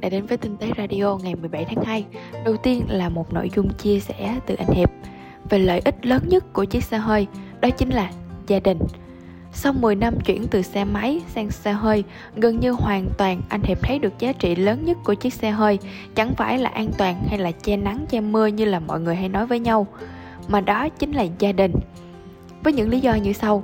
đã đến với Tinh tế Radio ngày 17 tháng 2. Đầu tiên là một nội dung chia sẻ từ anh Hiệp về lợi ích lớn nhất của chiếc xe hơi, đó chính là gia đình. Sau 10 năm chuyển từ xe máy sang xe hơi, gần như hoàn toàn anh Hiệp thấy được giá trị lớn nhất của chiếc xe hơi, chẳng phải là an toàn hay là che nắng che mưa như là mọi người hay nói với nhau, mà đó chính là gia đình. Với những lý do như sau.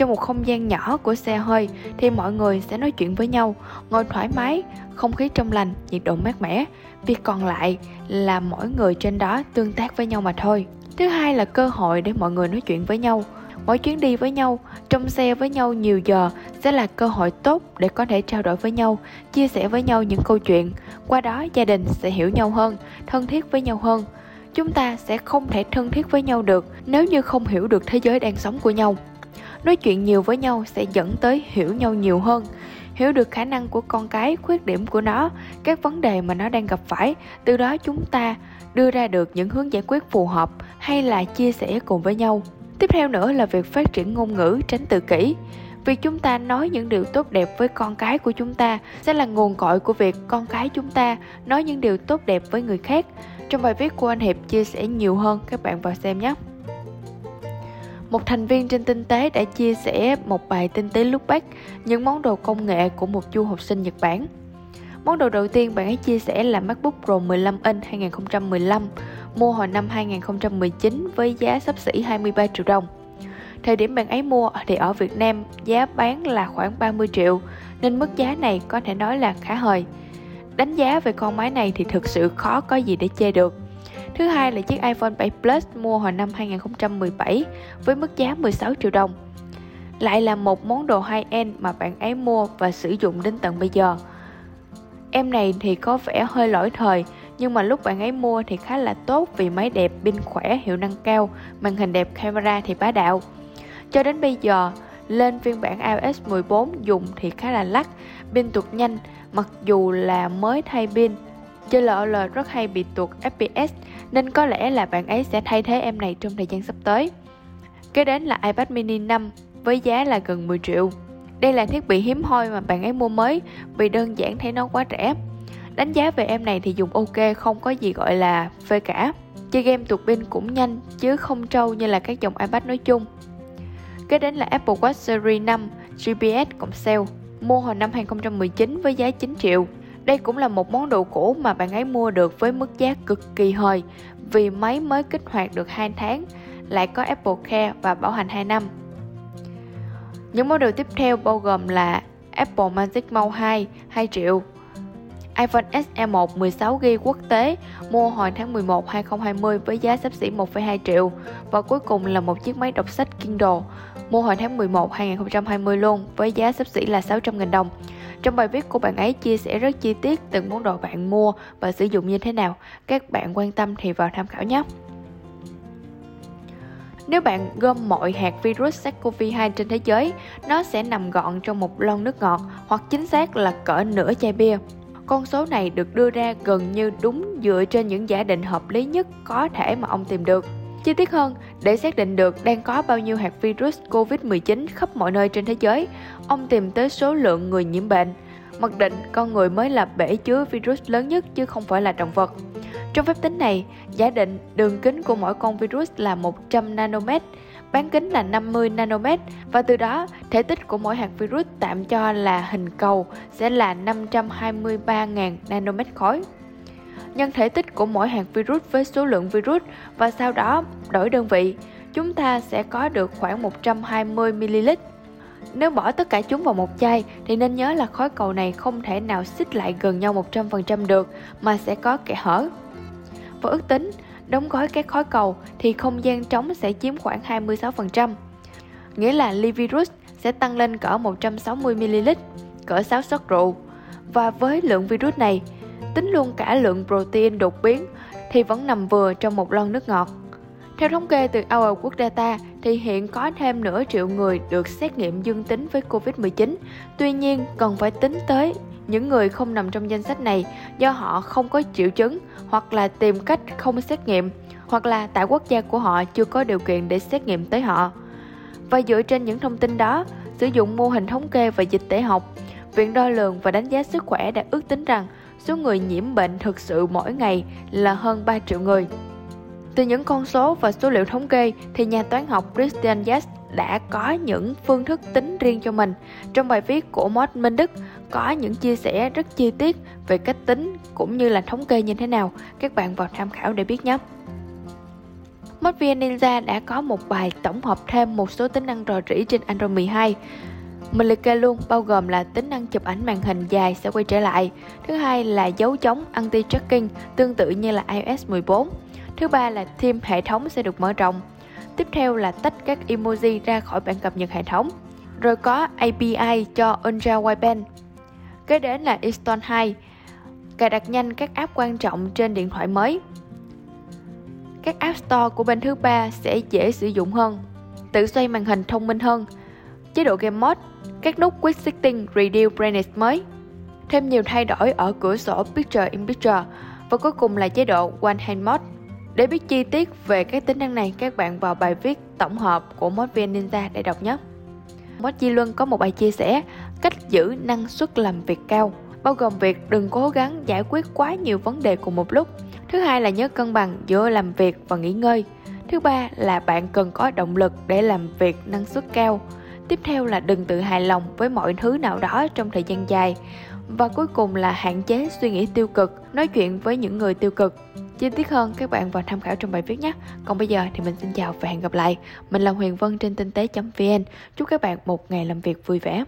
Trong một không gian nhỏ của xe hơi thì mọi người sẽ nói chuyện với nhau, ngồi thoải mái, không khí trong lành, nhiệt độ mát mẻ. Việc còn lại là mỗi người trên đó tương tác với nhau mà thôi. Thứ hai là cơ hội để mọi người nói chuyện với nhau. Mỗi chuyến đi với nhau, trong xe với nhau nhiều giờ sẽ là cơ hội tốt để có thể trao đổi với nhau, chia sẻ với nhau những câu chuyện. Qua đó gia đình sẽ hiểu nhau hơn, thân thiết với nhau hơn. Chúng ta sẽ không thể thân thiết với nhau được nếu như không hiểu được thế giới đang sống của nhau nói chuyện nhiều với nhau sẽ dẫn tới hiểu nhau nhiều hơn. Hiểu được khả năng của con cái, khuyết điểm của nó, các vấn đề mà nó đang gặp phải, từ đó chúng ta đưa ra được những hướng giải quyết phù hợp hay là chia sẻ cùng với nhau. Tiếp theo nữa là việc phát triển ngôn ngữ, tránh tự kỷ. Việc chúng ta nói những điều tốt đẹp với con cái của chúng ta sẽ là nguồn cội của việc con cái chúng ta nói những điều tốt đẹp với người khác. Trong bài viết của anh hiệp chia sẻ nhiều hơn, các bạn vào xem nhé một thành viên trên tinh tế đã chia sẻ một bài tinh tế lúc back những món đồ công nghệ của một du học sinh Nhật Bản. Món đồ đầu tiên bạn ấy chia sẻ là MacBook Pro 15 inch 2015, mua hồi năm 2019 với giá sắp xỉ 23 triệu đồng. Thời điểm bạn ấy mua thì ở Việt Nam giá bán là khoảng 30 triệu, nên mức giá này có thể nói là khá hời. Đánh giá về con máy này thì thực sự khó có gì để chê được. Thứ hai là chiếc iPhone 7 Plus mua hồi năm 2017 với mức giá 16 triệu đồng. Lại là một món đồ high-end mà bạn ấy mua và sử dụng đến tận bây giờ. Em này thì có vẻ hơi lỗi thời, nhưng mà lúc bạn ấy mua thì khá là tốt vì máy đẹp, pin khỏe, hiệu năng cao, màn hình đẹp, camera thì bá đạo. Cho đến bây giờ, lên phiên bản iOS 14 dùng thì khá là lắc, pin tuột nhanh, mặc dù là mới thay pin Chơi LOL rất hay bị tuột FPS nên có lẽ là bạn ấy sẽ thay thế em này trong thời gian sắp tới. Kế đến là iPad mini 5 với giá là gần 10 triệu. Đây là thiết bị hiếm hoi mà bạn ấy mua mới, vì đơn giản thấy nó quá rẻ. Đánh giá về em này thì dùng ok, không có gì gọi là phê cả. Chơi game tuột pin cũng nhanh, chứ không trâu như là các dòng iPad nói chung. Kế đến là Apple Watch Series 5 GPS cộng sale, mua hồi năm 2019 với giá 9 triệu. Đây cũng là một món đồ cũ mà bạn ấy mua được với mức giá cực kỳ hời vì máy mới kích hoạt được 2 tháng, lại có Apple Care và bảo hành 2 năm. Những món đồ tiếp theo bao gồm là Apple Magic Mouse 2 2 triệu, iPhone SE1 16GB quốc tế mua hồi tháng 11 2020 với giá sắp xỉ 1,2 triệu và cuối cùng là một chiếc máy đọc sách Kindle mua hồi tháng 11 2020 luôn với giá sắp xỉ là 600.000 đồng. Trong bài viết của bạn ấy chia sẻ rất chi tiết từng món đồ bạn mua và sử dụng như thế nào. Các bạn quan tâm thì vào tham khảo nhé. Nếu bạn gom mọi hạt virus SARS-CoV-2 trên thế giới, nó sẽ nằm gọn trong một lon nước ngọt hoặc chính xác là cỡ nửa chai bia. Con số này được đưa ra gần như đúng dựa trên những giả định hợp lý nhất có thể mà ông tìm được. Chi tiết hơn, để xác định được đang có bao nhiêu hạt virus COVID-19 khắp mọi nơi trên thế giới, ông tìm tới số lượng người nhiễm bệnh. Mặc định con người mới là bể chứa virus lớn nhất chứ không phải là động vật. Trong phép tính này, giả định đường kính của mỗi con virus là 100 nanomet, bán kính là 50 nanomet và từ đó thể tích của mỗi hạt virus tạm cho là hình cầu sẽ là 523.000 nanomet khối nhân thể tích của mỗi hạt virus với số lượng virus và sau đó đổi đơn vị, chúng ta sẽ có được khoảng 120ml. Nếu bỏ tất cả chúng vào một chai thì nên nhớ là khối cầu này không thể nào xích lại gần nhau 100% được mà sẽ có kẽ hở. Và ước tính, đóng gói các khối cầu thì không gian trống sẽ chiếm khoảng 26%. Nghĩa là ly virus sẽ tăng lên cỡ 160ml, cỡ 6 suất rượu. Và với lượng virus này, tính luôn cả lượng protein đột biến thì vẫn nằm vừa trong một lon nước ngọt. Theo thống kê từ Our Quốc Data thì hiện có thêm nửa triệu người được xét nghiệm dương tính với Covid-19. Tuy nhiên, cần phải tính tới những người không nằm trong danh sách này do họ không có triệu chứng hoặc là tìm cách không xét nghiệm hoặc là tại quốc gia của họ chưa có điều kiện để xét nghiệm tới họ. Và dựa trên những thông tin đó, sử dụng mô hình thống kê và dịch tễ học Viện đo lường và đánh giá sức khỏe đã ước tính rằng số người nhiễm bệnh thực sự mỗi ngày là hơn 3 triệu người. Từ những con số và số liệu thống kê thì nhà toán học Christian Yates đã có những phương thức tính riêng cho mình. Trong bài viết của Mod Minh Đức có những chia sẻ rất chi tiết về cách tính cũng như là thống kê như thế nào. Các bạn vào tham khảo để biết nhé. ModVN Ninja đã có một bài tổng hợp thêm một số tính năng rò rỉ trên Android 12. Mình liệt kê luôn bao gồm là tính năng chụp ảnh màn hình dài sẽ quay trở lại. Thứ hai là dấu chống anti-tracking tương tự như là iOS 14. Thứ ba là thêm hệ thống sẽ được mở rộng. Tiếp theo là tách các emoji ra khỏi bản cập nhật hệ thống. Rồi có API cho Ultra Wideband. Kế đến là Install 2, cài đặt nhanh các app quan trọng trên điện thoại mới. Các App Store của bên thứ ba sẽ dễ sử dụng hơn, tự xoay màn hình thông minh hơn, chế độ Game Mode, các nút Quick Setting Reduce Brightness mới, thêm nhiều thay đổi ở cửa sổ Picture in Picture và cuối cùng là chế độ One Hand Mode. Để biết chi tiết về các tính năng này, các bạn vào bài viết tổng hợp của ModVN Ninja để đọc nhé. Mod Di Luân có một bài chia sẻ cách giữ năng suất làm việc cao, bao gồm việc đừng cố gắng giải quyết quá nhiều vấn đề cùng một lúc. Thứ hai là nhớ cân bằng giữa làm việc và nghỉ ngơi. Thứ ba là bạn cần có động lực để làm việc năng suất cao. Tiếp theo là đừng tự hài lòng với mọi thứ nào đó trong thời gian dài. Và cuối cùng là hạn chế suy nghĩ tiêu cực, nói chuyện với những người tiêu cực. Chi tiết hơn các bạn vào tham khảo trong bài viết nhé. Còn bây giờ thì mình xin chào và hẹn gặp lại. Mình là Huyền Vân trên tinh tế.vn. Chúc các bạn một ngày làm việc vui vẻ.